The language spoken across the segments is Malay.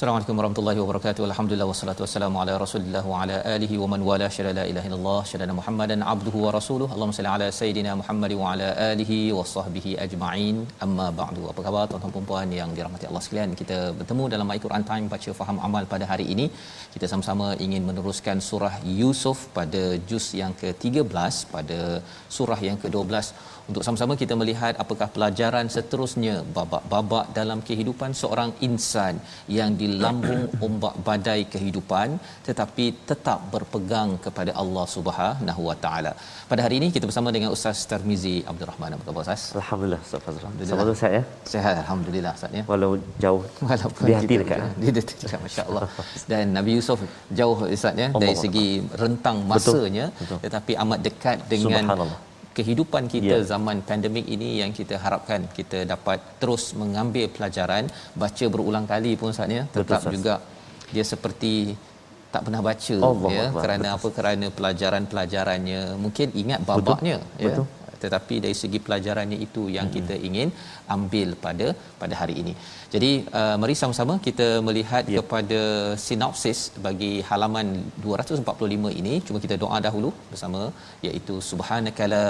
Assalamualaikum warahmatullahi wabarakatuh. Alhamdulillah wassalatu wassalamu ala Rasulillah wa ala alihi wa man wala syada la ilaha illallah syada Muhammadan abduhu wa rasuluh. Allahumma salli ala sayidina Muhammad wa ala alihi wa sahbihi ajma'in. Amma ba'du. Apa khabar tuan-tuan dan puan yang dirahmati Allah sekalian? Kita bertemu dalam My Quran Time baca faham amal pada hari ini. Kita sama-sama ingin meneruskan surah Yusuf pada juz yang ke-13 pada surah yang ke-12 untuk sama-sama kita melihat apakah pelajaran seterusnya babak-babak dalam kehidupan seorang insan yang dilambung ombak badai kehidupan tetapi tetap berpegang kepada Allah Subhanahu Wa Taala. Pada hari ini kita bersama dengan Ustaz Tarmizi Abdul Rahman. Apa khabar Ustaz? Alhamdulillah Ustaz Fazrul. Alhamdulillah. Sihat ya? Sihat alhamdulillah Ustaz ya. Walau jauh Walaupun di hati dekat. Di hati dekat masya-Allah. Dan Nabi Yusuf jauh Ustaz ya dari segi rentang Betul. masanya Betul. tetapi amat dekat dengan. Kehidupan kita Ya. zaman pandemik ini yang kita harapkan kita dapat terus mengambil pelajaran baca berulang kali pun saatnya Betul, tetap Ustaz. juga dia seperti tak pernah baca Allah ya Akbar. kerana apa kerana pelajaran-pelajarannya mungkin ingat babaknya ya Betul. Tetapi dari segi pelajarannya itu yang hmm. kita ingin ambil pada pada hari ini. Jadi uh, mari sama-sama kita melihat yep. kepada sinopsis bagi halaman 245 ini. Cuma kita doa dahulu bersama iaitu subhanakala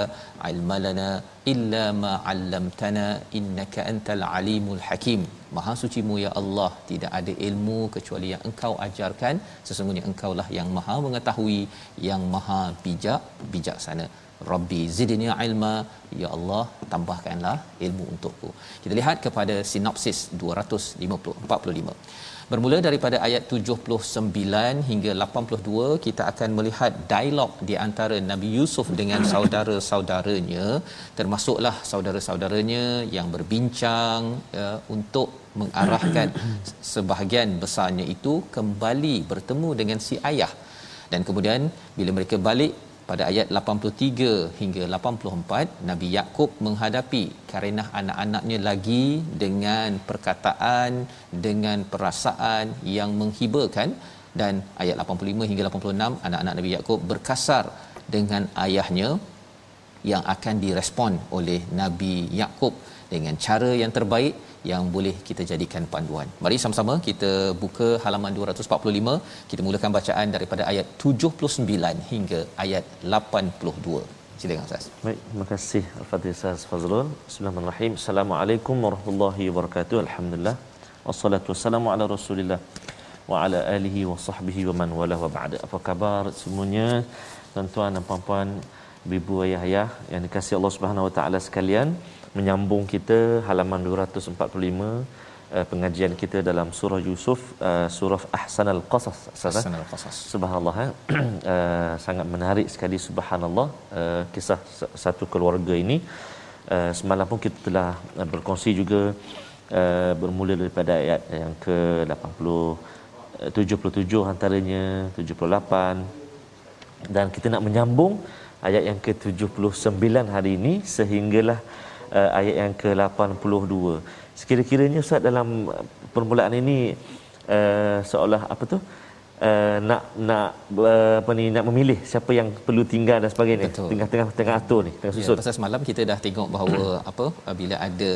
ilmalana illa ma 'allamtana innaka antal alimul hakim. Maha sucimu ya Allah, tidak ada ilmu kecuali yang engkau ajarkan. Sesungguhnya engkaulah yang maha mengetahui, yang maha bijak, bijaksana. Rabbi zidni ilma ya Allah tambahkanlah ilmu untukku. Kita lihat kepada sinopsis 250 45. Bermula daripada ayat 79 hingga 82 kita akan melihat dialog di antara Nabi Yusuf dengan saudara-saudaranya termasuklah saudara-saudaranya yang berbincang ya, untuk mengarahkan sebahagian besarnya itu kembali bertemu dengan si ayah dan kemudian bila mereka balik pada ayat 83 hingga 84 Nabi Yakub menghadapi karenah anak-anaknya lagi dengan perkataan dengan perasaan yang menghiburkan. Dan ayat 85 hingga 86 anak-anak Nabi Yakub berkasar dengan ayahnya yang akan direspon oleh Nabi Yakub dengan cara yang terbaik yang boleh kita jadikan panduan. Mari sama-sama kita buka halaman 245. Kita mulakan bacaan daripada ayat 79 hingga ayat 82. Silakan Ustaz. Baik, terima kasih Al-Fadhil Ustaz Fazrul. Bismillahirrahmanirrahim. Assalamualaikum warahmatullahi wabarakatuh. Alhamdulillah. Wassalatu wassalamu ala Rasulillah wa ala alihi wa sahbihi wa man wala wa ba'da. Apa khabar semuanya? Tuan-tuan dan puan-puan, ibu ayah-ayah yang dikasihi Allah Subhanahu wa taala sekalian, menyambung kita halaman 245 uh, pengajian kita dalam surah Yusuf uh, surah Ahsanal Qasas eh? Ahsanal Qasas. Subhanallah eh? uh, sangat menarik sekali subhanallah uh, kisah sa- satu keluarga ini uh, semalam pun kita telah uh, berkongsi juga uh, bermula daripada ayat yang ke 80 uh, 77 antaranya 78 dan kita nak menyambung ayat yang ke-79 hari ini sehinggalah uh, ayat yang ke-82. Sekira-kiranya Ustaz dalam uh, permulaan ini uh, seolah apa tu uh, nak nak uh, apa ni nak memilih siapa yang perlu tinggal dan sebagainya Betul. tengah-tengah tengah atur ni tengah Ya, susun pasal semalam kita dah tengok bahawa apa bila ada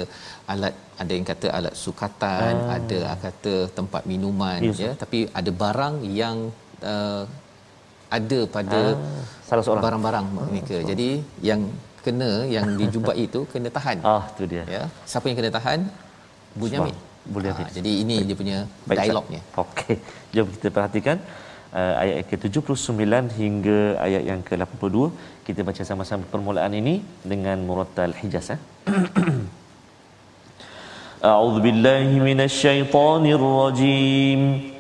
alat ada yang kata alat sukatan, ah. ada kata tempat minuman Yes. ya, tapi ada barang yang uh, ada pada Ah, salah seorang. barang-barang mereka. Jadi yang kena yang dijumpai itu kena tahan. ah tu dia Ya. Siapa yang kena tahan? Bunyamin. Bunyamin. Ah, jadi ini dia punya Baik, dialognya. Okey. Jom kita perhatikan uh, ayat yang ke-79 hingga ayat yang ke-82. Kita baca sama-sama permulaan ini dengan murattal Hijaz eh. A'udzu billahi minasyaitonir rajim.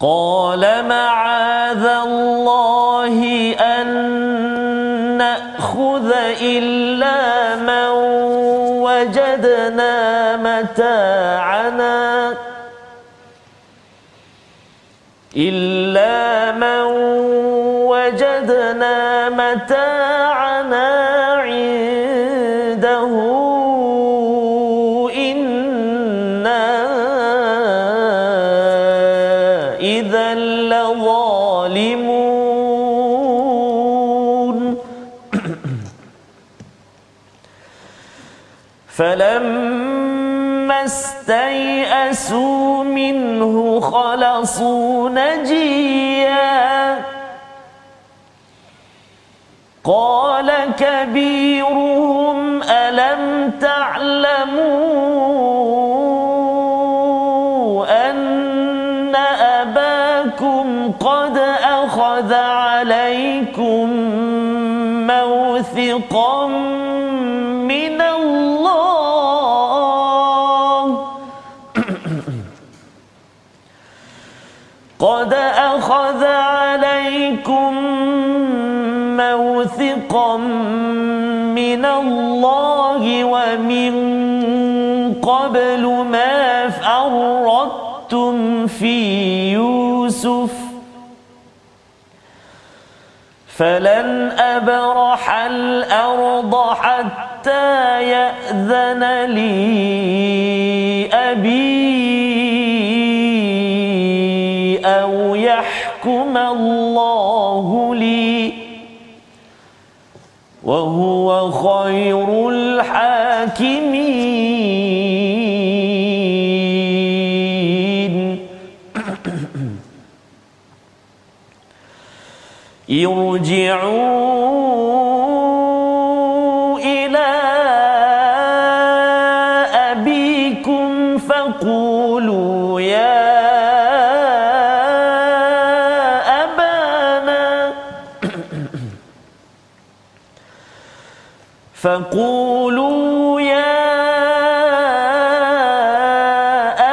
قال معاذ الله أن نأخذ إلا من وجدنا متاعنا إلا من وجدنا متاعنا فلما استيئسوا منه خلصوا نجيا. قال كبيرهم ألم تعلموا أن أباكم قد أخذ عليكم موثقا قد أخذ عليكم موثقا من الله ومن قبل ما فرطتم في يوسف فلن أبرح الأرض حتى يأذن لي أبي يحكم الله لي وهو خير الحاكمين. ارجعوا فقولوا يا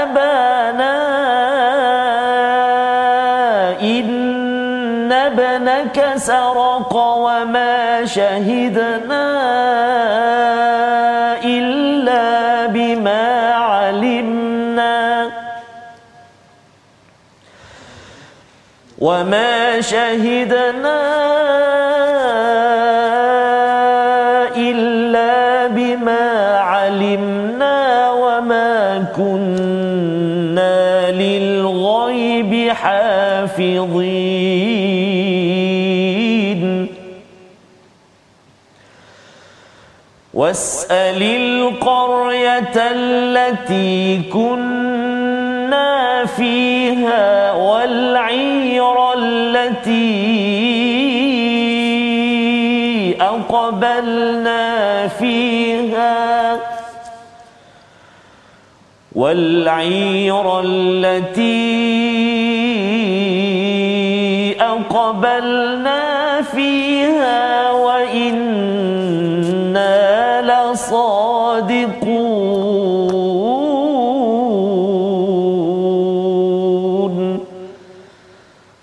أبانا إن ابنك سرق وما شهدنا إلا بما علمنا وما شهدنا حافظين واسأل القرية التي كنا فيها والعير التي أقبلنا فيها والعير التي أقبلنا فيها وإنا لصادقون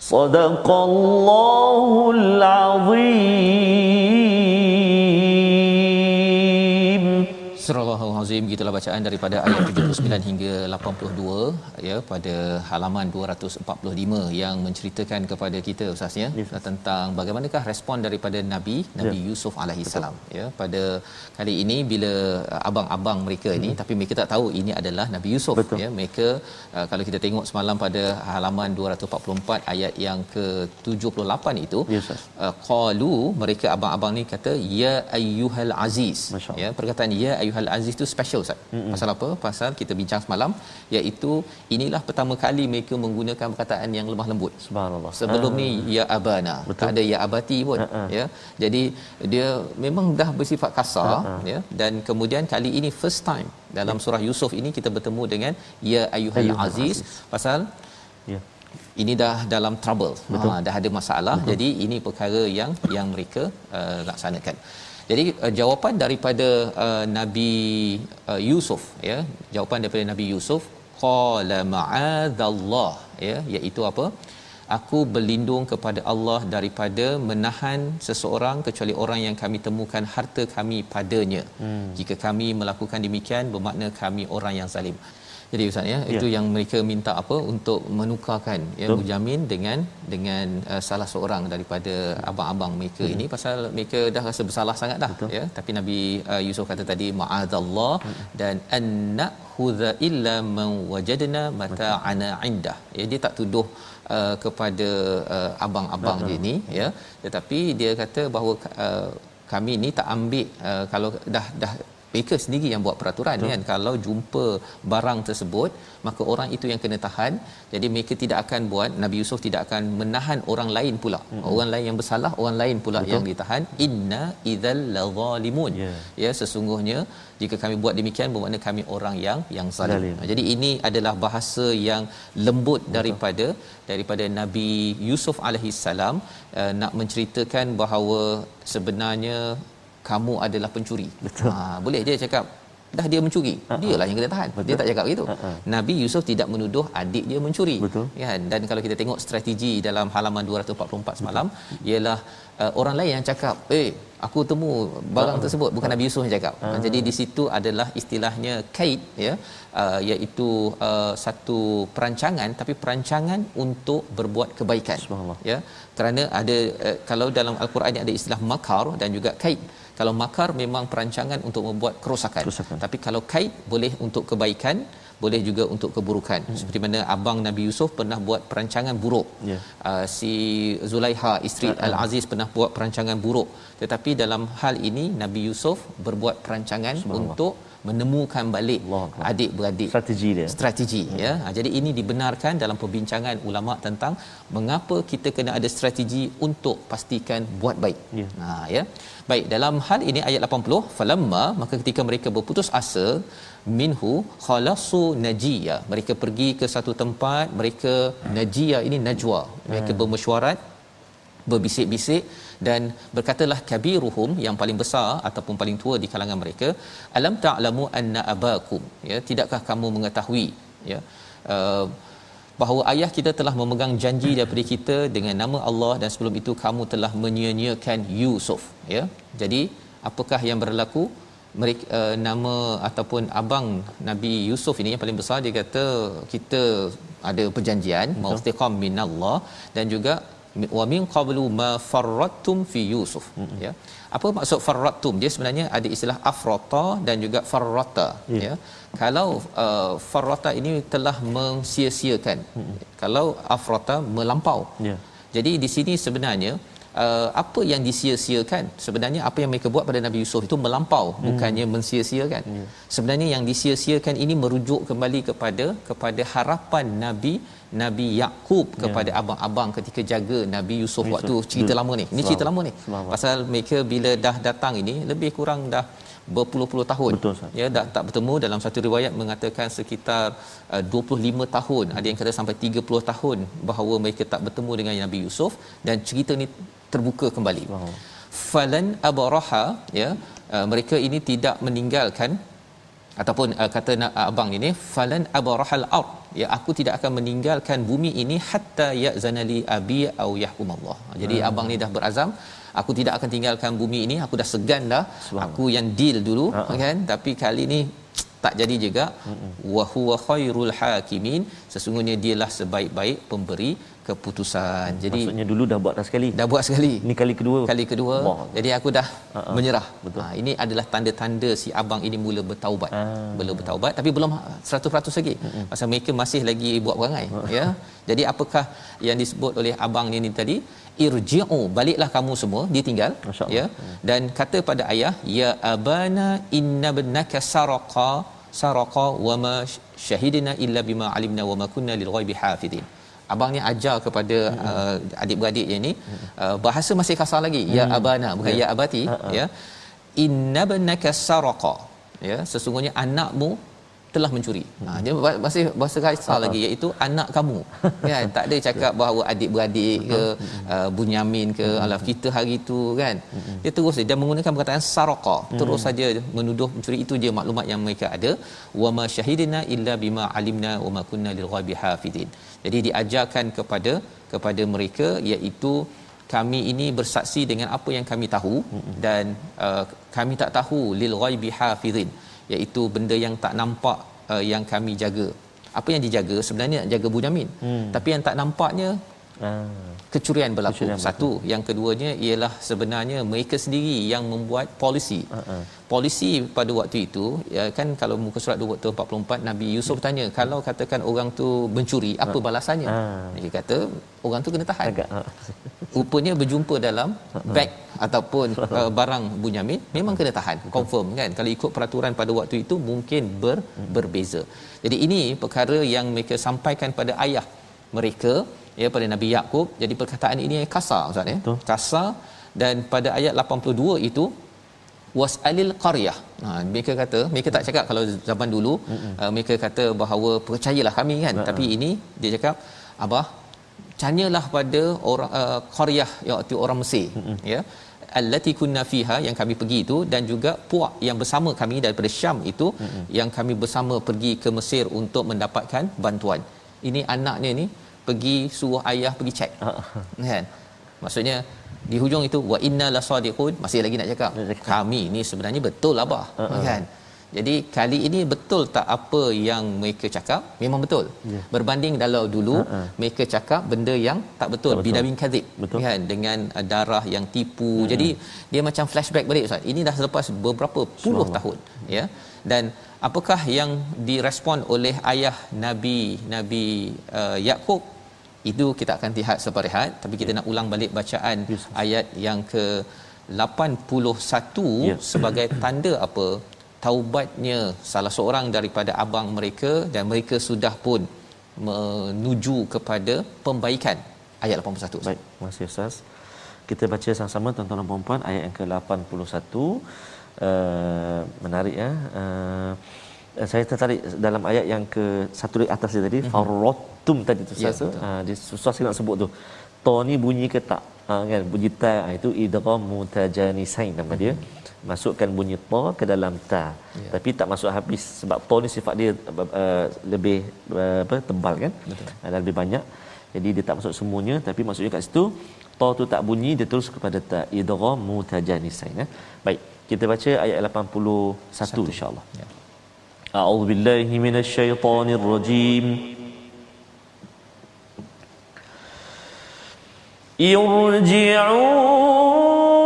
صدق الله العظيم. Azim gitulah bacaan daripada ayat 79 hingga 82 ya pada halaman 245 yang menceritakan kepada kita ustaz ya Yes. tentang bagaimanakah respon daripada Nabi Nabi Ya. Yusuf alaihi salam ya pada kali ini bila uh, abang-abang mereka ini tapi mereka tak tahu ini adalah Nabi Yusuf Betul. ya mereka uh, kalau kita tengok semalam pada halaman 244 ayat yang ke-78 itu Ya, Ustaz. uh, qalu mereka abang-abang ni kata ya ayyuhal aziz ya perkataan ya ayyuhal aziz tu special Ustaz. Mm-hmm. Pasal apa? Pasal kita bincang semalam iaitu inilah pertama kali mereka menggunakan perkataan yang lemah lembut. Subhanallah. Sebelum Ah. ni ya abana, Betul. tak ada ya abati pun Ha-ha. ya. Jadi dia memang dah bersifat kasar Ha-ha. ya dan kemudian kali ini first time dalam surah Yusuf ini kita bertemu dengan ya ayyuhal Ayyuhal aziz pasal Ya. ini dah dalam trouble Betul. ha dah ada masalah Betul. jadi ini perkara yang yang mereka uh, laksanakan jadi uh, jawapan daripada uh, Nabi uh, Yusuf ya jawapan daripada Nabi Yusuf qala ma'adzallah ya iaitu apa? Aku berlindung kepada Allah daripada menahan seseorang kecuali orang yang kami temukan harta kami padanya. Hmm. jika kami melakukan demikian bermakna kami orang yang zalim jadi ustaz ya, itu yang mereka minta apa? Untuk menukarkan ya Betul. mujamin dengan dengan uh, salah seorang daripada abang-abang mereka hmm. ini. Pasal mereka dah rasa bersalah sangat dah Betul. ya. Tapi Nabi uh, Yusuf kata tadi ma'adzallah hmm. dan anna khudha illa man wajadna mata'ana indah. Ya dia tak tuduh uh, kepada uh, abang-abang dia ni ya. Tetapi dia kata bahawa uh, kami ni tak ambil uh, kalau dah dah mereka sendiri yang buat peraturan Betul. kan kalau jumpa barang tersebut maka orang itu yang kena tahan jadi mereka tidak akan buat Nabi Yusuf tidak akan menahan orang lain pula hmm. orang lain yang bersalah orang lain pula Betul. yang ditahan inna idzal ladzalimun Ya. ya sesungguhnya jika kami buat demikian bermakna kami orang yang yang zalim. Zalim. Jadi ini adalah bahasa yang lembut Betul. daripada daripada Nabi Yusuf alaihi salam uh, nak menceritakan bahawa sebenarnya kamu adalah pencuri. Betul. Ha, boleh dia cakap dah dia mencuri. Uh-huh. Dialah yang kena tahan. Betul. Dia tak cakap begitu. Uh-uh. Nabi Yusuf tidak menuduh adik dia mencuri. Betul. Kan? Dan kalau kita tengok strategi dalam halaman 244 semalam ialah uh, orang lain yang cakap, "Eh, aku temu barang uh-huh. tersebut bukan Nabi Yusuf yang cakap." Uh-huh. Jadi di situ adalah istilahnya kaid ya, uh, iaitu uh, satu perancangan tapi perancangan untuk berbuat kebaikan. Subhanallah. Ya. Kerana ada uh, kalau dalam al-Quran ada istilah makar dan juga kaid. Kalau makar memang perancangan untuk membuat kerosakan. Kerosakan. Tapi kalau kaid boleh untuk kebaikan, boleh juga untuk keburukan. Hmm. Seperti mana abang Nabi Yusuf pernah buat perancangan buruk. Ya. Uh, si Zulaiha isteri Uh-huh. Al-Aziz pernah buat perancangan buruk. Tetapi dalam hal ini Nabi Yusuf berbuat perancangan untuk menemukan balik Allah adik-beradik. Strategi dia. strategi ya. Ha, jadi ini dibenarkan dalam perbincangan ulama tentang mengapa kita kena ada strategi untuk pastikan buat baik. Ya. ha ya. Baik dalam hal ini ayat 80 falamma maka ketika mereka berputus asa minhu khalasu najiya mereka pergi ke satu tempat mereka najiya ini najwa. Mereka Hmm. bermesyuarat berbisik-bisik dan berkatalah kabiruhum yang paling besar ataupun paling tua di kalangan mereka alam ta'lamu anna abakum? Ya tidakkah kamu mengetahui? Ya uh, bahawa ayah kita telah memegang janji daripada kita dengan nama Allah dan sebelum itu kamu telah menyia-nyiakan Yusuf. Ya jadi apakah yang berlaku? Mereka uh, nama ataupun abang Nabi Yusuf ini yang paling besar dia kata kita ada perjanjian maustiqam minallah dan juga wa min qablu ma farrattum fi yusuf mm-hmm. ya apa maksud farrattum dia sebenarnya ada istilah afrata dan juga farrata Ya. ya kalau uh, farrata ini telah mensia-siakan mm-hmm. kalau afrata melampau Ya. jadi di sini sebenarnya uh, apa yang disia-siakan sebenarnya apa yang mereka buat pada Nabi Yusuf itu melampau hmm. bukannya mensia-siakan Ya. sebenarnya yang disia-siakan ini merujuk kembali kepada kepada harapan Nabi Nabi Yakub kepada abang-abang ketika jaga Nabi Yusuf Yusuf. waktu cerita Betul. lama ni. Ini cerita lama ni. Selamat. pasal mereka bila dah datang ini lebih kurang dah berpuluh-puluh tahun. Betul, ya dah tak bertemu. Dalam satu riwayat mengatakan sekitar uh, 25 tahun. Ada yang kata sampai 30 tahun bahawa mereka tak bertemu dengan Nabi Yusuf dan cerita ni terbuka kembali. Falan abraha ya uh, mereka ini tidak meninggalkan ataupun uh, kata nak uh, abang ini falan abrahal ard. Ya aku tidak akan meninggalkan bumi ini hatta ya'zanali abi au yahkum Allah jadi hmm. abang ni dah berazam. Aku tidak akan tinggalkan bumi ini. Aku dah segan dah. Aku yang deal dulu Ha-ha. kan? Tapi kali ni tak jadi juga wa huwa khairul hakimin sesungguhnya dialah sebaik-baik pemberi keputusan jadi Maksudnya dulu dah buat dah sekali. dah buat sekali Ni kali kedua. kali kedua Wah. jadi aku dah Ha-ha. menyerah Betul. ha, ini adalah tanda-tanda si abang ini mula bertaubat Ah. mula bertaubat tapi belum 100% lagi pasal mereka masih lagi buat perangai ya jadi apakah yang disebut oleh abang ni, ni tadi irji'u baliklah kamu semua ditinggal ya. Dan kata pada ayah ya abana inna ibnaka saraqa saraqa wa ma syahidna illa bima alimna wa ma kunna lil ghaibi hafidin abang ni ajar kepada uh, adik-beradik yang ni uh, bahasa masih kasar lagi ya abana bukan ya. Abati ya. Inna ibnaka saraqa ya. Sesungguhnya anakmu telah mencuri. Ha dia ba- masih bahasa kasar lagi iaitu anak kamu. kan tak ada cakap bahawa adik-beradik ke uh, Bunyamin ke alah kita hari itu kan. Dia terus dia menggunakan perkataan saraqa. Terus saja menuduh mencuri itu je maklumat yang mereka ada. Wa ma syahidina illa bima alimna wa ma kunna lil ghaibi hafidin. Jadi diajarkan kepada kepada mereka iaitu kami ini bersaksi dengan apa yang kami tahu dan uh, kami tak tahu lil ghaibi hafizin iaitu benda yang tak nampak uh, yang kami jaga apa yang dijaga sebenarnya nak jaga Bunyamin hmm. tapi yang tak nampaknya Ah. Kecurian berlaku. Kecurian berlaku. satu yang keduanya ialah sebenarnya mereka sendiri yang membuat polisi Uh-uh. polisi pada waktu itu ya kan kalau muka surat 244 Nabi Yusuf tanya kalau katakan orang tu mencuri apa balasannya? Ah. dia kata orang tu kena tahan. Agak. ah. rupanya berjumpa dalam beg ataupun uh, barang Bunyamin memang kena tahan confirm kan? Kalau ikut peraturan pada waktu itu mungkin ber, berbeza. Jadi ini perkara yang mereka sampaikan pada ayah mereka ya pada Nabi Yakub jadi perkataan ini kasar ustaz ya Betul. kasar dan pada ayat 82 itu wasalil qaryah. Ha mereka kata mereka tak cakap kalau zaman dulu uh, mereka kata bahawa percayalah kami kan Ha-ha. tapi ini dia cakap abah tanyalah pada orang uh, qaryah iaitu orang Mesir ya allati kunna fiha yang kami pergi itu dan juga puak yang bersama kami daripada Syam itu yang kami bersama pergi ke Mesir untuk mendapatkan bantuan. Ini anaknya ni pergi suruh ayah pergi cek. Kan? Maksudnya di hujung itu wa inna lasadiqun masih lagi nak cakap Nak cakap. kami ni sebenarnya betul abah Uh-uh. kan jadi kali ini betul tak apa yang mereka cakap memang betul Ya. berbanding kalau dulu Uh-uh. mereka cakap benda yang tak betul, Tak betul. bidawin kadhib Betul. kan dengan uh, darah yang tipu jadi dia macam flashback balik ustaz ini dah selepas beberapa puluh tahun ya dan apakah yang direspon oleh ayah nabi nabi uh, Yakub itu kita akan lihat selepas tapi kita nak ulang balik bacaan Yes. ayat yang ke 81 Ya. sebagai tanda apa taubatnya salah seorang daripada abang mereka dan mereka sudah pun menuju kepada pembaikan ayat 81 Ustaz. Baik, terima kasih Ustaz. Kita baca sama-sama tuan-tuan dan puan-puan ayat yang ke-81. Uh, menarik ya. Uh, saya tertarik dalam ayat yang ke satu di atas tadi Mhm. farottum tadi tu Ya, Ustaz. tu. betul. Ah, dia susah sikit nak sebut tu. To ni bunyi ke tak? Ha, kan bunyi ta ah, itu idgham mutajanisain nama dia. Masukkan bunyi ta ke dalam ta. Ya. Tapi tak masuk habis sebab to ni sifat dia uh, lebih uh, apa tebal kan? Betul. Dan lebih banyak. Jadi dia tak masuk semuanya tapi maksudnya kat situ ta tu tak bunyi dia terus kepada ta idgham mutajanisain ya. Baik, kita baca ayat 81 Satu. insya-Allah. Ya. أعوذ بالله من الشيطان الرجيم ارجعوا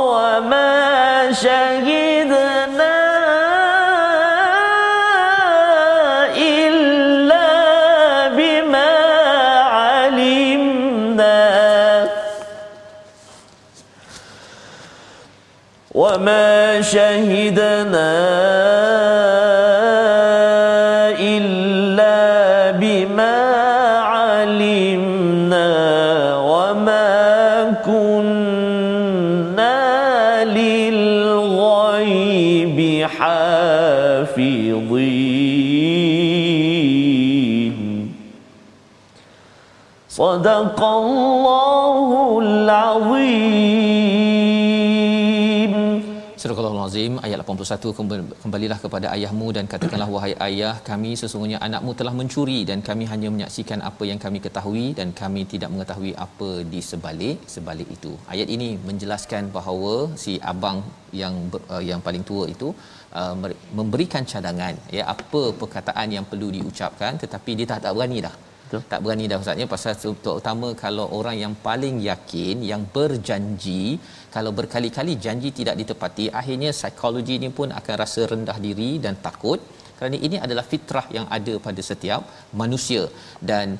وما شهدنا إلا بما علمنا. وما شهدنا صدق الله العظيم Surah Al-Azim ayat 81 Kembali- kembalilah kepada ayahmu dan katakanlah wahai ayah kami sesungguhnya anakmu telah mencuri dan kami hanya menyaksikan apa yang kami ketahui dan kami tidak mengetahui apa di sebalik sebalik itu. Ayat ini menjelaskan bahawa si abang yang ber, uh, yang paling tua itu uh, mer- memberikan cadangan ya apa perkataan yang perlu diucapkan tetapi dia tak tak berani dah. Betul. Tak berani dah ustaznya pasal terutama kalau orang yang paling yakin yang berjanji kalau berkali-kali janji tidak ditepati akhirnya psikologi ini pun akan rasa rendah diri dan takut. Kerana ini adalah fitrah yang ada pada setiap manusia. Dan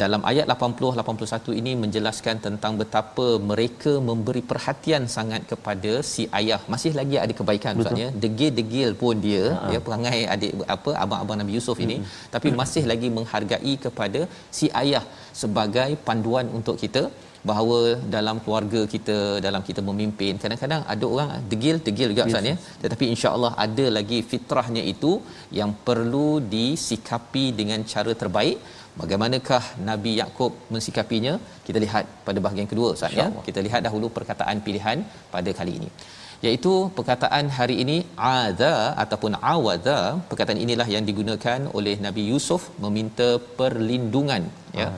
dalam ayat 80 81 ini menjelaskan tentang betapa mereka memberi perhatian sangat kepada si ayah. Masih lagi ada kebaikan ustaznya degil-degil pun dia Ha. ya perangai adik apa abang-abang Nabi Yusuf ini. Tapi masih lagi menghargai kepada si ayah sebagai panduan untuk kita bahawa dalam keluarga kita dalam kita memimpin kadang-kadang ada orang degil degil juga ustaz ya. Tetapi insya-Allah ada lagi fitrahnya itu yang perlu disikapi dengan cara terbaik bagaimanakah Nabi Yakub mensikapinya? Kita lihat pada bahagian kedua ustaz ya. Kita lihat dahulu perkataan pilihan pada kali ini. Iaitu perkataan hari ini adza ataupun awadza perkataan inilah yang digunakan oleh Nabi Yusuf meminta perlindungan ya.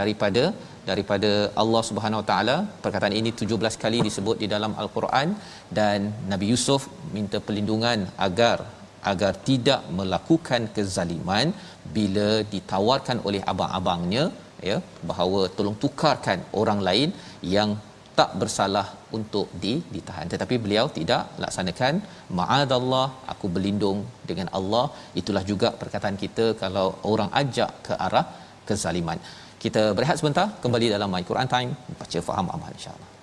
Daripada daripada Allah Subhanahu Wa Taala. Perkataan ini 17 kali disebut di dalam al-Quran dan Nabi Yusuf minta perlindungan agar agar tidak melakukan kezaliman bila ditawarkan oleh abang-abangnya ya bahawa tolong tukarkan orang lain yang tak bersalah untuk di, ditahan. Tetapi beliau tidak laksanakan ma'adallah aku berlindung dengan Allah. Itulah juga perkataan kita kalau orang ajak ke arah kezaliman. Kita berehat sebentar kembali dalam my Quran time baca faham amal insyaallah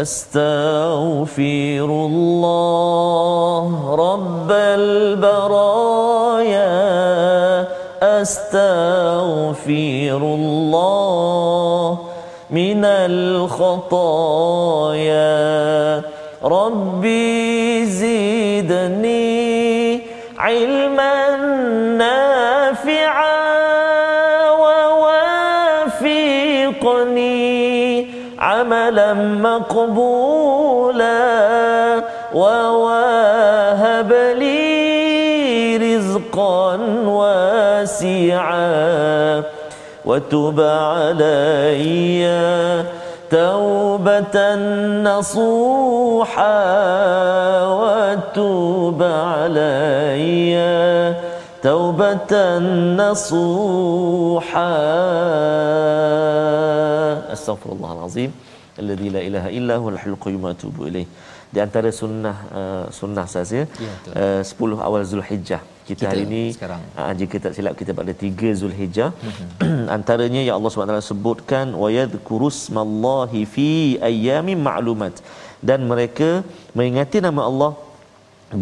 أستغفر الله رب البرايا. أستغفر الله من الخطايا. ربي زدني علما. عملا مقبولا ووهب لي رزقا واسعا. وتب علي توبة نصوحا. وتب علي توبة نصوحا. أستغفر الله العظيم. alladhi la ilaha illa huwa al-hayyul qayyum atubu ilaih di antara sunnah uh, sunnah saja ya, ya uh, 10 awal Zulhijjah. Kita, kita hari ini sekarang. Uh, jika tak silap kita pada 3 Zulhijjah. Mm-hmm. antaranya yang Allah SWT sebutkan wa yadhkurusmallahi fi ayyamin ma'lumat. Dan mereka mengingati nama Allah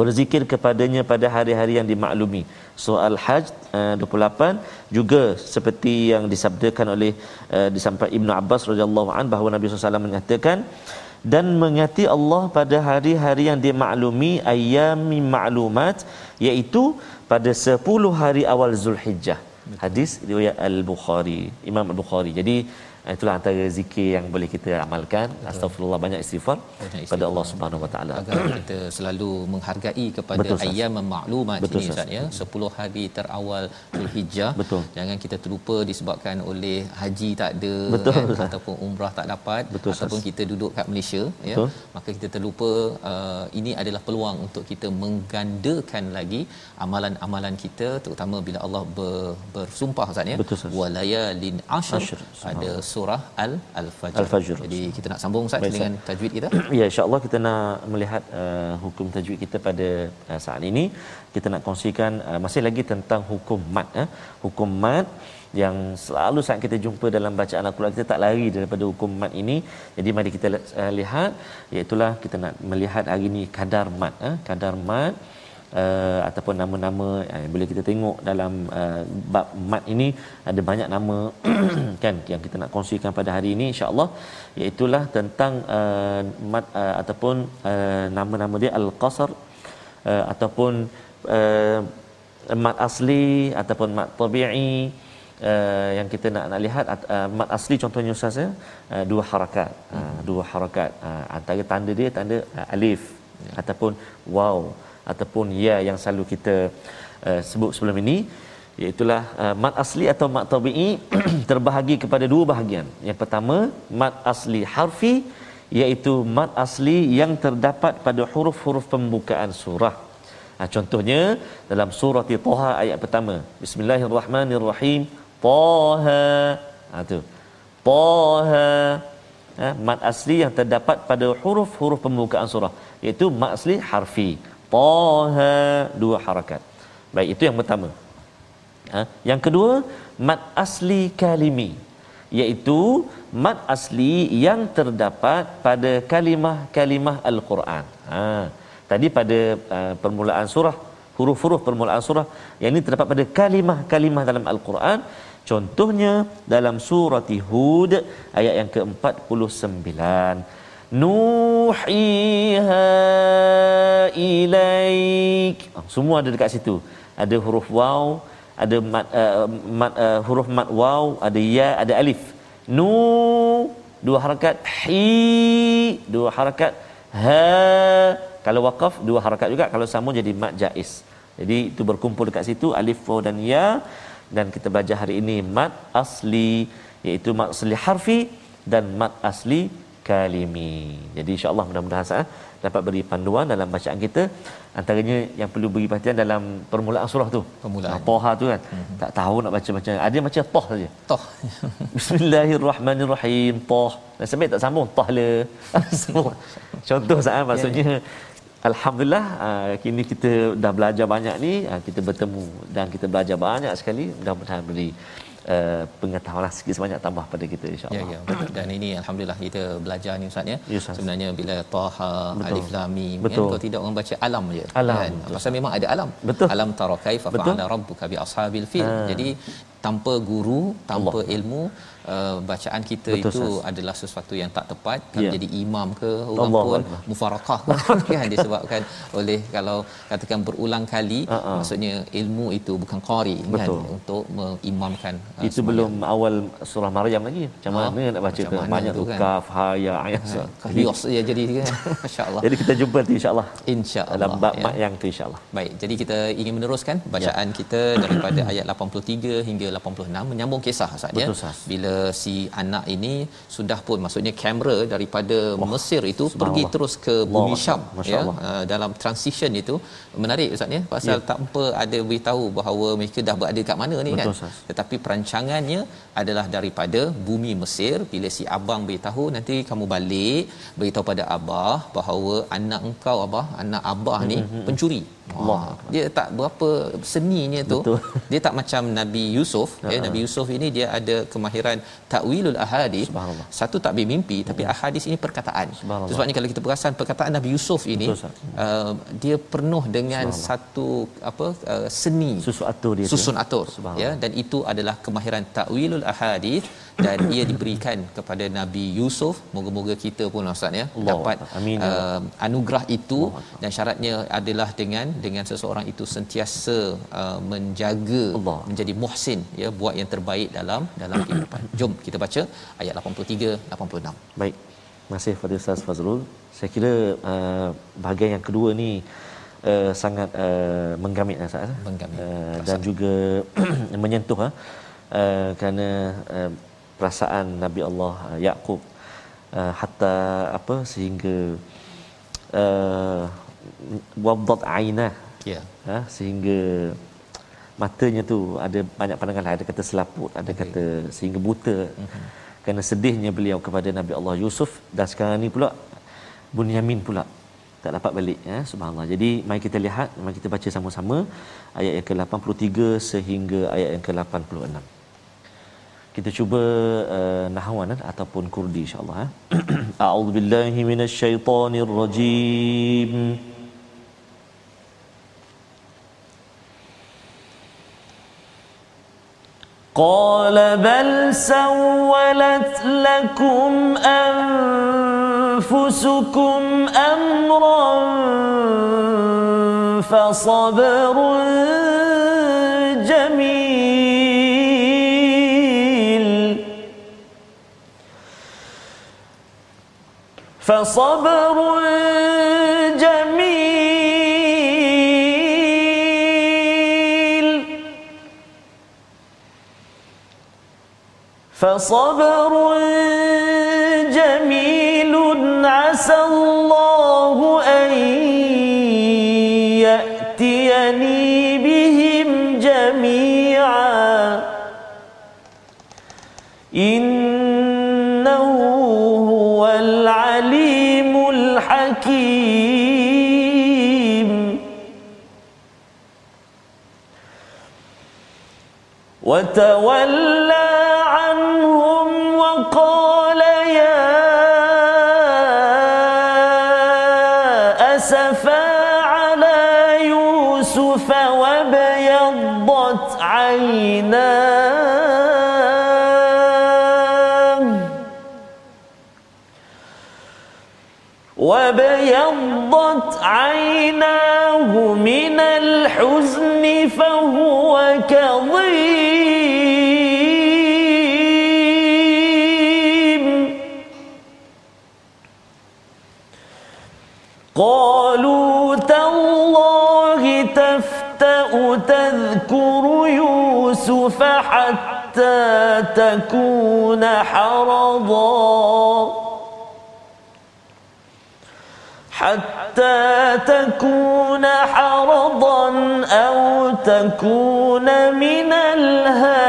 berzikir kepadanya pada hari-hari yang dimaklumi. Soal Hajj uh, 28 juga seperti yang disabdakan oleh uh, disampaikan Ibnu Abbas radhiyallahu an bahawa Nabi SAW menyatakan dan mengingati Allah pada hari-hari yang dimaklumi ayami maklumat iaitu pada 10 hari awal Zulhijjah. Hadis riwayat Al-Bukhari, Imam Al-Bukhari. Jadi itulah antara zikir yang boleh kita amalkan. Astagfirullah banyak istighfar pada Allah Subhanahu Wa Taala. Agar kita selalu menghargai kepada Betul, ayyam maklumat Betul, ini Ustaz. Ya. 10 hari terawal Zulhijjah. Betul. jangan kita terlupa disebabkan oleh haji tak ada Betul, kan ataupun umrah tak dapat Betul, ataupun kita duduk kat Malaysia ya. Betul. maka kita terlupa uh, ini adalah peluang untuk kita menggandakan lagi amalan-amalan kita terutama bila Allah ber, bersumpah Ustaz ya. Walayalin Ashr, ada surah al al-fajr Al-Fajr. jadi kita nak sambung Ustaz Baik, dengan tajwid kita Ya insya-Allah kita nak melihat uh, hukum tajwid kita pada uh, saat ini. Kita nak kongsikan uh, masih lagi tentang hukum mat eh. Hukum mat yang selalu saat kita jumpa dalam bacaan Al-Quran kita tak lari daripada hukum mat ini. Jadi mari kita uh, lihat iaitu kita nak melihat hari ini kadar mat eh. kadar mat uh, ataupun nama-nama uh, yang boleh kita tengok dalam uh, bab mat ini ada banyak nama kan yang kita nak kongsikan pada hari ini insyaallah iaitu tentang uh, mat uh, ataupun uh, nama-nama dia al-qasr uh, ataupun uh, mat asli ataupun mat tabi'i uh, yang kita nak nak lihat uh, mat asli contohnya ustaz ya uh, dua harakat uh, dua harakat uh, antara tanda dia tanda uh, alif ya. ataupun waw ataupun ya yang selalu kita uh, sebut sebelum ini iaitulah uh, mat asli atau mat tabi'i terbahagi kepada dua bahagian. Yang pertama mat asli harfi iaitu mat asli yang terdapat pada huruf-huruf pembukaan surah. Ha, contohnya dalam surah Taha ayat pertama. Bismillahirrahmanirrahim. Taha. Ha tu. Taha. Ha, mat asli yang terdapat pada huruf-huruf pembukaan surah iaitu mat asli harfi. Taha dua harakat. Baik itu yang pertama. Ha? Yang kedua, mat asli kalimi iaitu mat asli yang terdapat pada kalimah-kalimah al-Quran. Ha, tadi pada uh, permulaan surah, huruf-huruf permulaan surah yang ini terdapat pada kalimah-kalimah dalam al-Quran. Contohnya dalam surah Hud ayat yang ke-49. Nuhiha ilaik. Oh, semua ada dekat situ. Ada huruf waw, ada mat, uh, mat uh, huruf mat waw, ada ya, ada alif. Nu dua harakat, hi dua harakat, ha kalau waqaf dua harakat juga, kalau sambung jadi mat jaiz. Jadi itu berkumpul dekat situ alif waw dan ya dan kita belajar hari ini mat asli iaitu mat asli harfi dan mat asli kalimi. Jadi insya-Allah mudah-mudahan saya dapat beri panduan dalam bacaan kita antaranya yang perlu beri perhatian dalam permulaan surah tu. Permulaan. Toha tu kan. Mm-hmm. Tak tahu nak baca macam ada macam toh saja. toh Bismillahirrahmanirrahim. Toh. Dan sampai tak sambung toh le. Contoh saya maksudnya Alhamdulillah uh, kini kita dah belajar banyak ni uh, kita bertemu dan kita belajar banyak sekali mudah-mudahan beri uh, pengetahuan sikit sebanyak tambah pada kita insyaallah. Ya ya. Dan ini alhamdulillah kita belajar ni ustaz ya. Ya, Ustaz. Sebenarnya bila Taha, Betul. Alif Lam Mim kan Betul. kalau tidak orang baca alam je. Alam, Kan? betul. Pasal memang ada alam. Betul. Alam tara kaifa fa'ala rabbuka bi ashabil fil. Ha. Jadi tanpa guru, tanpa Allah. ilmu uh, bacaan kita Betul, itu Ustaz. adalah sesuatu yang tak tepat kalau Ya. jadi imam ke orang Allah pun Allah. mufarakah kan disebabkan oleh kalau katakan berulang kali Ha-ha. maksudnya ilmu itu bukan qari kan untuk mengimamkan uh, Itu belum awal surah Maryam lagi. Macam Ah, mana nak baca macam Banyak tu kan? kaf, ha, ya, ayat. Jadi, Hios je jadi kan masya-Allah jadi kita jumpa nanti insya-Allah insya-Allah dalam bab ya. yang tu insya-Allah. Baik, jadi kita ingin meneruskan bacaan ya. kita daripada ayat 83 hingga 86 menyambung kisah Ustaz ya. Bila si anak ini sudah pun maksudnya kamera daripada oh, Mesir itu pergi terus ke bumi Syam ya Allah. uh, dalam transition itu menarik Ustaz ya pasal Ya. tanpa ada beritahu bahawa mereka dah berada kat mana ni Betul, kan. Ustaz. Tetapi perancangannya adalah daripada bumi Mesir bila si abang beritahu nanti kamu balik beritahu pada abah bahawa anak engkau abah anak abah ni pencuri. Allah. Allah. Dia tak berapa seninya tu. Betul. Dia tak macam Nabi Yusuf. Ya, Nabi Yusuf ini dia ada kemahiran takwilul ahadith. Satu takbir mimpi tapi ahadith ini perkataan. Sebabnya kalau kita perasan perkataan Nabi Yusuf ini Betul, Ustaz. uh, dia penuh dengan satu apa uh, seni Susun atur dia susun atur Subhanallah. ya dan itu adalah kemahiran takwilul ahadith dan ia diberikan kepada Nabi Yusuf moga-moga kita pun ustaz ya Allah. dapat Amin, uh, anugerah itu dan syaratnya adalah dengan dengan seseorang itu sentiasa uh, menjaga Allah. menjadi muhsin ya buat yang terbaik dalam dalam kehidupan jom kita baca ayat 83 86 baik Terima kasih Fadil Ustaz Fazrul. Saya kira uh, bahagian yang kedua ni uh, sangat uh, menggamit Ustaz. Menggamit. Uh, dan juga menyentuh uh, uh, kerana uh, perasaan Nabi Allah uh, Yaqub uh, hatta apa sehingga uh, wabdat ainah ya yeah. uh, sehingga matanya tu ada banyak pandangan ada kata selaput ada okay. kata sehingga buta uh-huh kerana sedihnya beliau kepada Nabi Allah Yusuf dan sekarang ni pula Bunyamin pula tak dapat balik ya subhanallah. Jadi mari kita lihat mari kita baca sama-sama ayat yang ke-83 sehingga ayat yang ke-86. Kita cuba uh, nahwan eh, ataupun kurdi insya-Allah eh. A'udzubillahi minasyaitonirrajim. rajim. قال بل سولت لكم انفسكم امرا فصبر فصبر فصبر جميل عسى الله وتولى عنهم وقال يا أسفا على يوسف وابيضت عيناه وابيضت عيناه من الحزن فهو كظيم. قالوا تالله تفتأ تذكر يوسف حتى تكون حرضاً. حتى تكون حرضا أو تكون من الهالكين.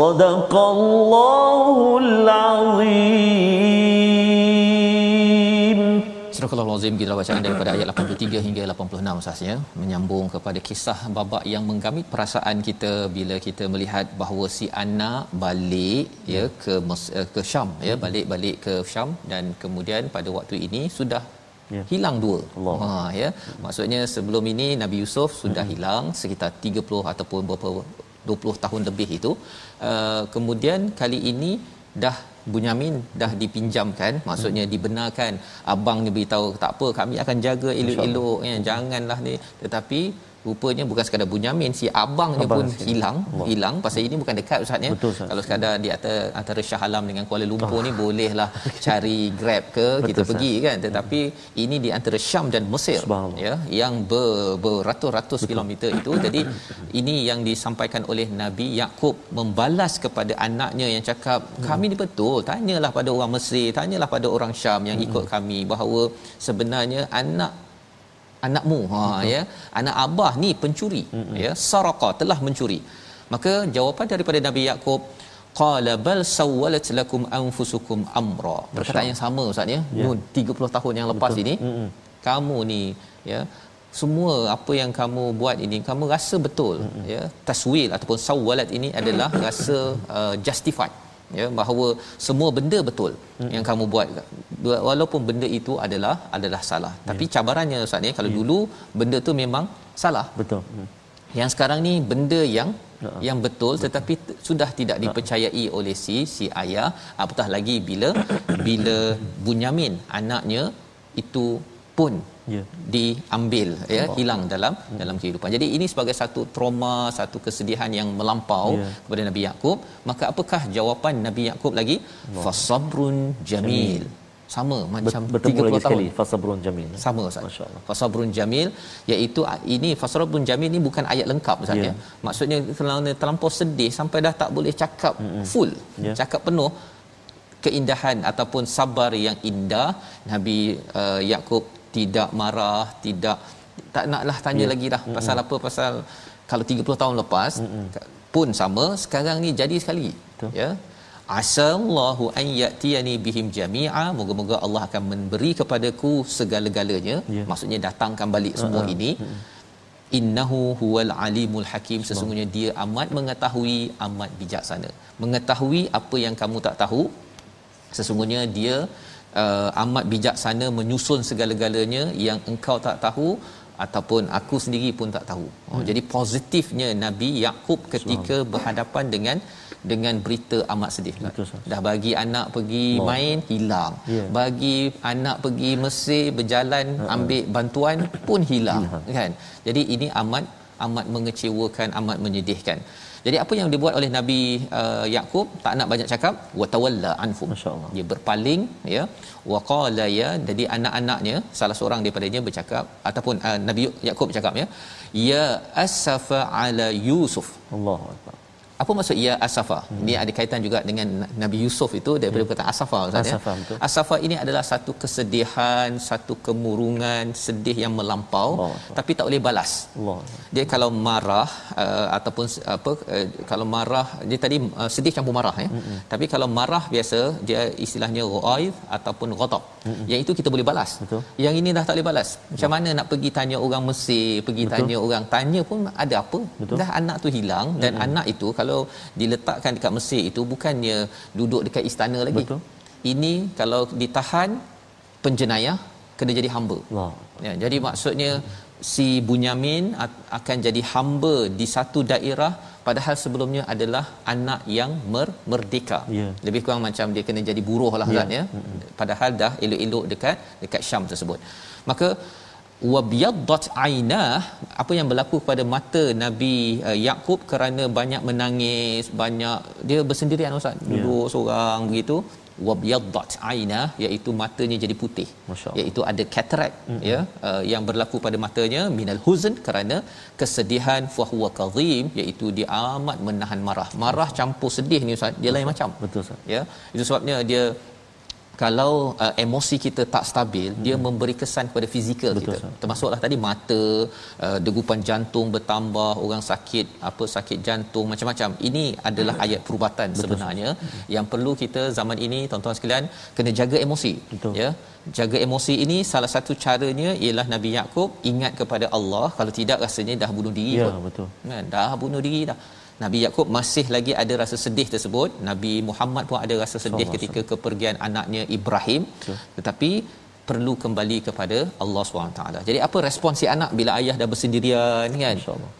صدق الله العظيم Surah Al-Azim kita bacaan daripada ayat 83 hingga 86 sahaja menyambung kepada kisah babak yang menggamit perasaan kita bila kita melihat bahawa si Anna balik ya ke eh, ke Syam ya balik-balik ke Syam dan kemudian pada waktu ini sudah ya. hilang dua. Allah. Ha ya. Maksudnya sebelum ini Nabi Yusuf sudah hmm. hilang sekitar 30 ataupun berapa 20 tahun lebih itu uh, kemudian kali ini dah Bunyamin dah dipinjamkan maksudnya hmm. dibenarkan. Abang ni beritahu tak apa kami akan jaga elok-elok ya janganlah ni. Tetapi rupanya bukan sekadar Bunyamin si abangnya Abang pun sikit. hilang Allah. hilang. Pasal ini bukan dekat ustaz ya. Betul, kalau sekadar di atas antara Shah Alam dengan Kuala Lumpur ni bolehlah cari Grab ke kita Ustaz. pergi kan. Tetapi ini di antara Syam dan Mesir ya yang ber, beratus-ratus kilometer itu. Jadi ini yang disampaikan oleh Nabi Yakub membalas kepada anaknya yang cakap kami ni betul tanyalah pada orang Mesir tanyalah pada orang Syam yang ikut kami bahawa sebenarnya anak anakmu. Ha ya. Anak abah ni pencuri. Ya saraqa telah mencuri. Maka jawapan daripada Nabi Yakub qala bal sawwalat lakum anfusukum amra. Perkataan yang sama ustaz ya. Nun 30 tahun yang lepas Betul. ini Mm-mm. kamu ni ya semua apa yang kamu buat ini kamu rasa betul Mm-mm. ya? Taswil ataupun sawwalat ini adalah rasa uh, justified ya bahawa semua benda betul Mm. yang kamu buat. Walaupun benda itu adalah adalah salah. Tapi cabarannya ustaz ya kalau dulu benda tu memang salah. Betul. Hmm. yang sekarang ni benda yang Ya. yang betul tetapi t- sudah tidak dipercayai oleh si si ayah. Apatah lagi bila bila Bunyamin anaknya itu pun Ya. diambil ya hilang dalam dalam kehidupan. Jadi ini sebagai satu trauma, satu kesedihan yang melampau Ya. kepada Nabi Yakub, maka apakah jawapan Nabi Yakub lagi? Fasabrun jamil. Sama macam bertemu 30 lagi tahun sekali fasabrun jamil sama Ustaz. Masya-Allah. Fasabrun jamil iaitu ini fasabrun jamil ni bukan ayat lengkap Ustaz Ya. ya. Maksudnya kerana terlampau sedih sampai dah tak boleh cakap mm full, Ya. cakap penuh keindahan ataupun sabar yang indah Nabi uh, Yakub tidak marah, tidak tak naklah tanya Ya. lagi dah pasal apa pasal kalau 30 tahun lepas pun sama sekarang ni jadi sekali Betul. ya. Asallahu an yatiyani bihim jami'a moga-moga Allah akan memberi kepadaku segala-galanya Ya. maksudnya datangkan balik semua ini. Innahu huwal alimul hakim sesungguhnya dia amat mengetahui amat bijaksana. Mengetahui apa yang kamu tak tahu sesungguhnya dia uh, amat bijaksana menyusun segala-galanya yang engkau tak tahu ataupun aku sendiri pun tak tahu. Oh, Hmm. jadi positifnya Nabi Yakub ketika berhadapan dengan dengan berita amat sedih. Betul, Ustaz. Dah bagi anak pergi Allah. main hilang. Ya. Bagi anak pergi Mesir berjalan ambil bantuan pun hilang, kan. Jadi ini amat amat mengecewakan, amat menyedihkan. Jadi apa yang dibuat oleh Nabi uh, Yakub tak nak banyak cakap wa tawalla anfum. Masya-Allah. Dia berpaling ya wa qala ya jadi anak-anaknya salah seorang daripadanya bercakap ataupun uh, Nabi Yakub bercakap ya ya asafa ala Yusuf. Allahu akbar Apa maksud ya asafa? Hmm. Ini ada kaitan juga dengan Nabi Yusuf itu daripada perkataan asafa Ustaz ya. Asafa, betul. Asafa ini adalah satu kesedihan, satu kemurungan, sedih yang melampau Allah. tapi tak boleh balas. Allah Dia kalau marah uh, ataupun apa uh, kalau marah dia tadi uh, sedih campur marah ya. Mm-hmm. Tapi kalau marah biasa dia istilahnya ghaib ataupun ghadab. Mm-hmm. Yang itu kita boleh balas. Betul. Yang ini dah tak boleh balas. Macam mana nak pergi tanya orang Mesir, pergi Betul. tanya orang tanya pun ada apa? Betul. Dah anak tu hilang dan mm-hmm. anak itu kalau diletakkan dekat Mesir itu bukannya duduk dekat istana lagi. Betul. Ini kalau ditahan penjenayah kena jadi hamba. Allah Ya, jadi maksudnya si Bunyamin akan jadi hamba di satu daerah padahal sebelumnya adalah anak yang mer- merdeka. Ya. Lebih kurang macam dia kena jadi buruh lah Ya. kan ya. Padahal dah elok-elok dekat dekat Syam tersebut. Maka wabiyaddat ainah apa yang berlaku pada mata Nabi uh, Yakub kerana banyak menangis banyak dia bersendirian ustaz. Duduk seorang begitu. wabiyaddat ainah iaitu matanya jadi putih. Iaitu ada cataract mm-hmm. ya uh, yang berlaku pada matanya. Minal huzn kerana kesedihan. Fa huwa kadhim iaitu dia amat menahan marah. Marah campur sedih ni ustaz. Dia lain macam. Betul Ustaz. Ya. Itu sebabnya dia kalau uh, emosi kita tak stabil hmm. dia memberi kesan kepada fizikal Betul, kita. Ustaz. termasuklah tadi mata uh, degupan jantung bertambah orang sakit apa sakit jantung macam-macam. Ini adalah ayat perubatan Betul, sebenarnya. Yang perlu kita zaman ini tuan-tuan sekalian kena jaga emosi Betul. ya. Jaga emosi ini salah satu caranya ialah Nabi Yakub ingat kepada Allah. Kalau tidak rasanya dah bunuh diri ya betul. Kan? Dah bunuh diri dah Nabi Yakub masih lagi ada rasa sedih tersebut. Nabi Muhammad pun ada rasa sedih Sallallahu ketika kepergian anaknya Ibrahim. Betul. tetapi perlu kembali kepada Allah SWT jadi apa respon si anak bila ayah dah bersendirian kan? Insyaallah.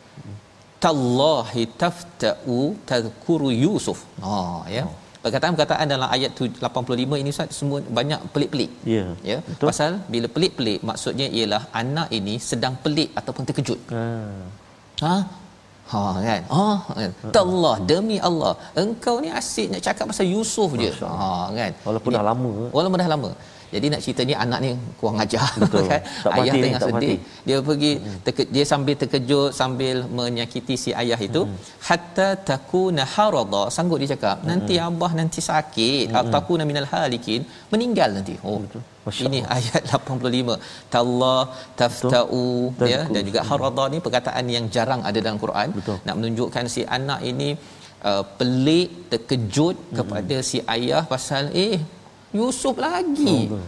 Tallahi tafta'u tadhkuru Yusuf. Ha ya. Perkataan-perkataan dalam ayat 85 ini Ustaz semua banyak pelik-pelik. Ya ya betul. pasal bila pelik-pelik maksudnya ialah anak ini sedang pelik ataupun terkejut. Ha. Ha Ha kan. Oh kan. Allah demi Allah. Engkau ni asyik nak cakap pasal Yusuf je. Ha kan. Walaupun dah lama. Walaupun dah lama. Jadi nak cerita ni anak ni kurang ajar Betul. kan. Tak ayah tengah sedih. Mati. Dia pergi hmm. teke, dia sambil terkejut sambil menyakiti si ayah itu hmm. hatta takuna harada sanggup dia cakap hmm. nanti abah nanti sakit hmm. takuna minal halikin meninggal nanti. Oh. Betul. Masya ini Allah. ayat 85 tallah taftau ya dan juga harada ni perkataan yang jarang ada dalam Quran Betul. nak menunjukkan si anak ini uh, pelik terkejut hmm. kepada si ayah pasal eh Yusuf lagi. Oh,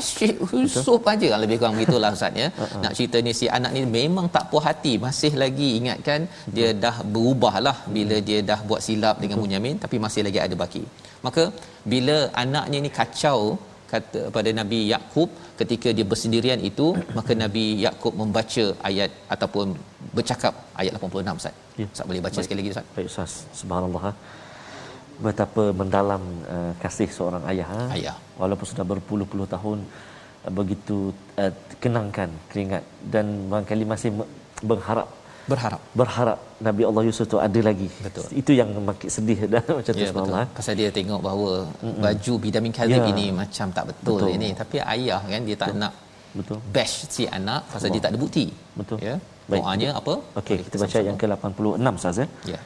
Asyik Yusuf Betul. aja lebih kurang begitulah ustaz ya. Uh-huh. Nak cerita ni si anak ni memang tak puas hati, masih lagi ingatkan Betul. dia dah berubahlah bila dia dah buat silap dengan Bunyamin tapi masih lagi ada baki. Maka bila anaknya ni kacau kata pada Nabi Yakub ketika dia bersendirian itu maka Nabi Yakub membaca ayat ataupun bercakap ayat 86 Ustaz. Ya. Ustaz boleh baca Baik. sekali lagi Ustaz. Baik Ustaz. Subhanallah. Betapa mendalam uh, kasih seorang ayah ha? ayah. Walaupun sudah berpuluh-puluh tahun uh, begitu uh, kenangkan keringat. Dan barangkali masih berharap. Berharap. Berharap Nabi Allah Yusuf tu ada lagi. Betul. Itu yang makin sedih dah macam tu ya. Ha? pasal dia tengok bahawa Mm-mm. baju bidamin khalid ya. ini macam tak betul, betul. ini. Tapi ayah kan dia tak betul. nak betul. bash si anak pasal Allah. dia tak ada bukti. Betul. Ya. Doanya apa? Okey kita baca yang ke-86 ustaz ya? Ya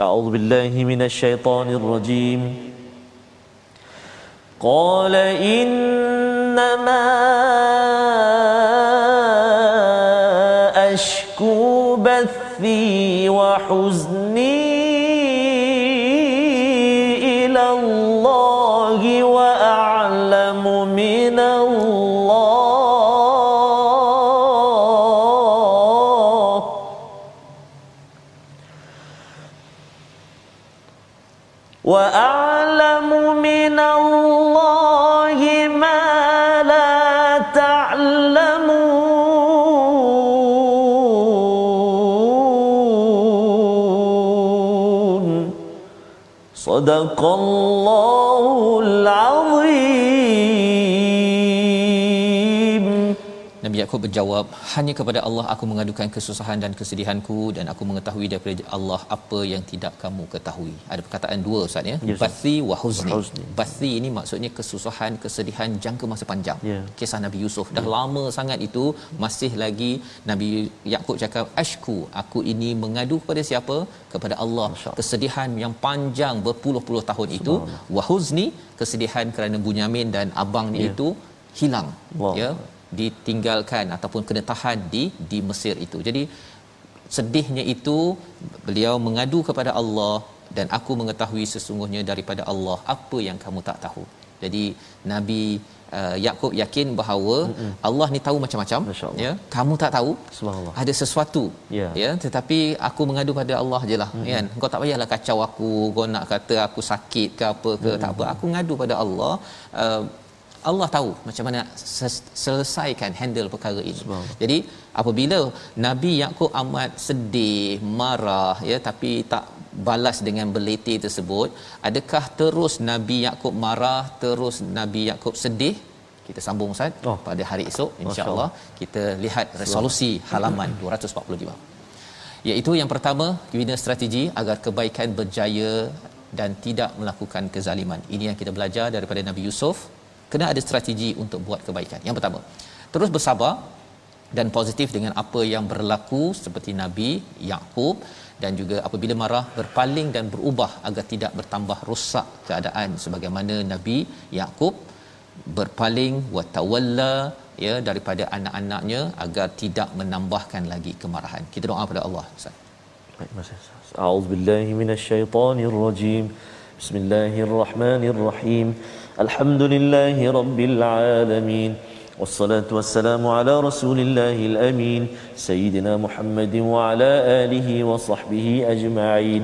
أعوذ بالله من الشيطان الرجيم. قال إنما أشكو بثي وحزني صدق الله Yakub berjawab, "Hanya kepada Allah aku mengadukan kesusahan dan kesedihanku dan aku mengetahui daripada Allah apa yang tidak kamu ketahui." Ada perkataan dua Ustaz ya. Yes, Bathi wa huzni. Bathi ini maksudnya kesusahan, kesedihan jangka masa panjang. Yeah. Kisah Nabi Yusuf dah yeah. lama sangat itu masih lagi Nabi Yakub cakap, "Ashku, aku ini mengadu kepada siapa? Kepada Allah." Kesedihan yang panjang berpuluh-puluh tahun itu, wa huzni, kesedihan kerana Bunyamin dan abangnya yeah. itu hilang. Wow. Ya ditinggalkan ataupun kena tahan di di Mesir itu. Jadi sedihnya itu beliau mengadu kepada Allah dan aku mengetahui sesungguhnya daripada Allah apa yang kamu tak tahu. Jadi Nabi uh, Yakub yakin bahawa Mm-mm. Allah ni tahu macam-macam ya. Kamu tak tahu. Subhanallah. Ada sesuatu. Yeah. Ya, tetapi aku mengadu pada Allah jelah mm-hmm. kan. Kau tak payahlah kacau aku, kau nak kata aku sakit ke apa ke, mm-hmm. tak apa. Aku ngadu pada Allah. Uh, Allah tahu macam mana selesaikan handle perkara ini. Jadi apabila Nabi Yakub amat sedih, marah ya tapi tak balas dengan beliti tersebut, adakah terus Nabi Yakub marah, terus Nabi Yakub sedih? Kita sambung Ustaz oh. pada hari esok insya-Allah kita lihat resolusi halaman 245. Iaitu yang pertama, guna strategi agar kebaikan berjaya dan tidak melakukan kezaliman. Ini yang kita belajar daripada Nabi Yusuf kena ada strategi untuk buat kebaikan. Yang pertama, terus bersabar dan positif dengan apa yang berlaku seperti Nabi Yakub dan juga apabila marah berpaling dan berubah agar tidak bertambah rosak keadaan sebagaimana Nabi Yakub berpaling wa tawalla ya daripada anak-anaknya agar tidak menambahkan lagi kemarahan. Kita doa pada Allah. Ustaz. Baik, Mas. A'udzubillahi minasyaitonirrajim. Bismillahirrahmanirrahim. الحمد لله رب العالمين والصلاة والسلام على رسول الله الأمين سيدنا محمد وعلى آله وصحبه أجمعين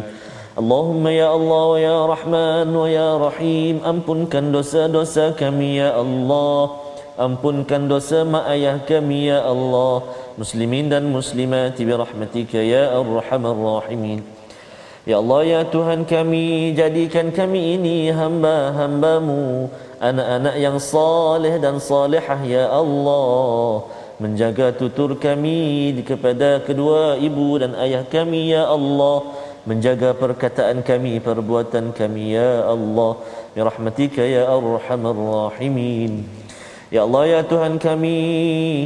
اللهم يا الله ويا رحمن ويا رحيم ampunkan dosa-dosa kami ya Allah ampunkan dosa mak ayah kami ya Allah muslimin dan muslimat bi rahmatika ya arhamar rahimin Ya Allah ya Tuhan kami jadikan kami ini hamba-hambamu anak-anak yang saleh dan salihah ya Allah. Menjaga tutur kami kepada kedua ibu dan ayah kami ya Allah. Menjaga perkataan kami perbuatan kami ya Allah. Bi rahmatika ya arhamar rahimin Ya Allah ya Tuhan kami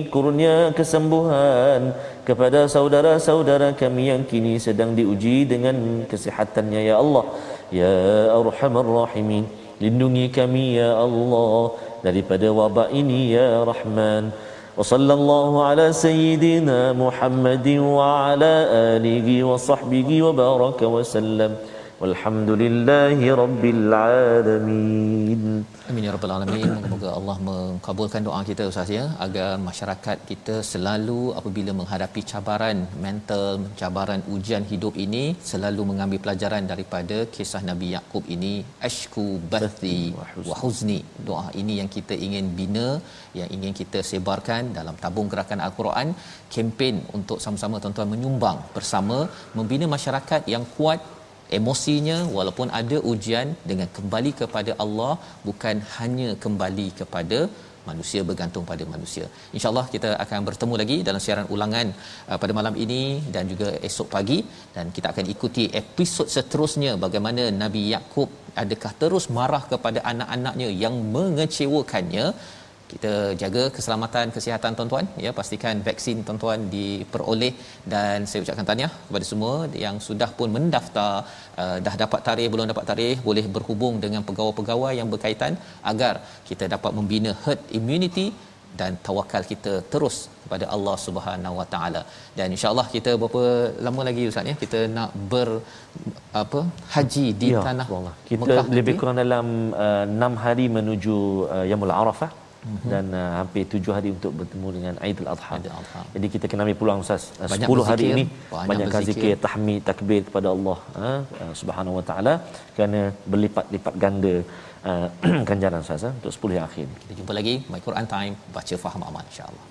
kurnia kesembuhan kepada saudara-saudara kami yang kini sedang diuji dengan kesihatannya ya Allah. Ya arhamar rahimin lindungi kami ya Allah daripada wabak ini ya Rahman. Wa sallallahu ala sayyidina Muhammadin wa ala alihi wa sahbihi wa baraka wa sallam walhamdulillahi rabbil alamin Amin ya rabbal alamin. Moga-moga Allah mengabulkan doa kita Ustaz ya agar masyarakat kita selalu apabila menghadapi cabaran mental, cabaran ujian hidup ini selalu mengambil pelajaran daripada kisah Nabi Yakub ini ashku bathi wa huzni. Doa ini yang kita ingin bina, yang ingin kita sebarkan dalam tabung gerakan Al-Quran, kempen untuk sama-sama tuan-tuan menyumbang bersama membina masyarakat yang kuat emosinya walaupun ada ujian dengan kembali kepada Allah bukan hanya kembali kepada manusia bergantung pada manusia. Insya-Allah kita akan bertemu lagi dalam siaran ulangan uh, pada malam ini dan juga esok pagi dan kita akan ikuti episod seterusnya bagaimana Nabi Yakub adakah terus marah kepada anak-anaknya yang mengecewakannya kita jaga keselamatan kesihatan tuan-tuan ya pastikan vaksin tuan-tuan diperoleh dan saya ucapkan tahniah kepada semua yang sudah pun mendaftar uh, dah dapat tarikh belum dapat tarikh boleh berhubung dengan pegawai-pegawai yang berkaitan agar kita dapat membina herd immunity dan tawakal kita terus kepada Allah Subhanahu Wa Taala. Dan insya-Allah kita berapa lama lagi ustaz ya kita nak ber apa haji di ya, tanah Allah. Kita Mekah lebih nanti. kurang dalam uh, 6 hari menuju uh, Yaumul Arafah mm-hmm. dan uh, hampir tujuh hari untuk bertemu dengan Aidil Adha. Adha. Jadi kita kena ambil peluang Ustaz. Uh, banyak 10 hari ini banyak zikir, tahmid, takbir kepada Allah uh, uh, Subhanahu Wa Taala kerana berlipat-lipat ganda uh, ganjaran Ustaz uh, untuk 10 hari akhir. Kita jumpa lagi My Quran Time baca faham aman insya-Allah.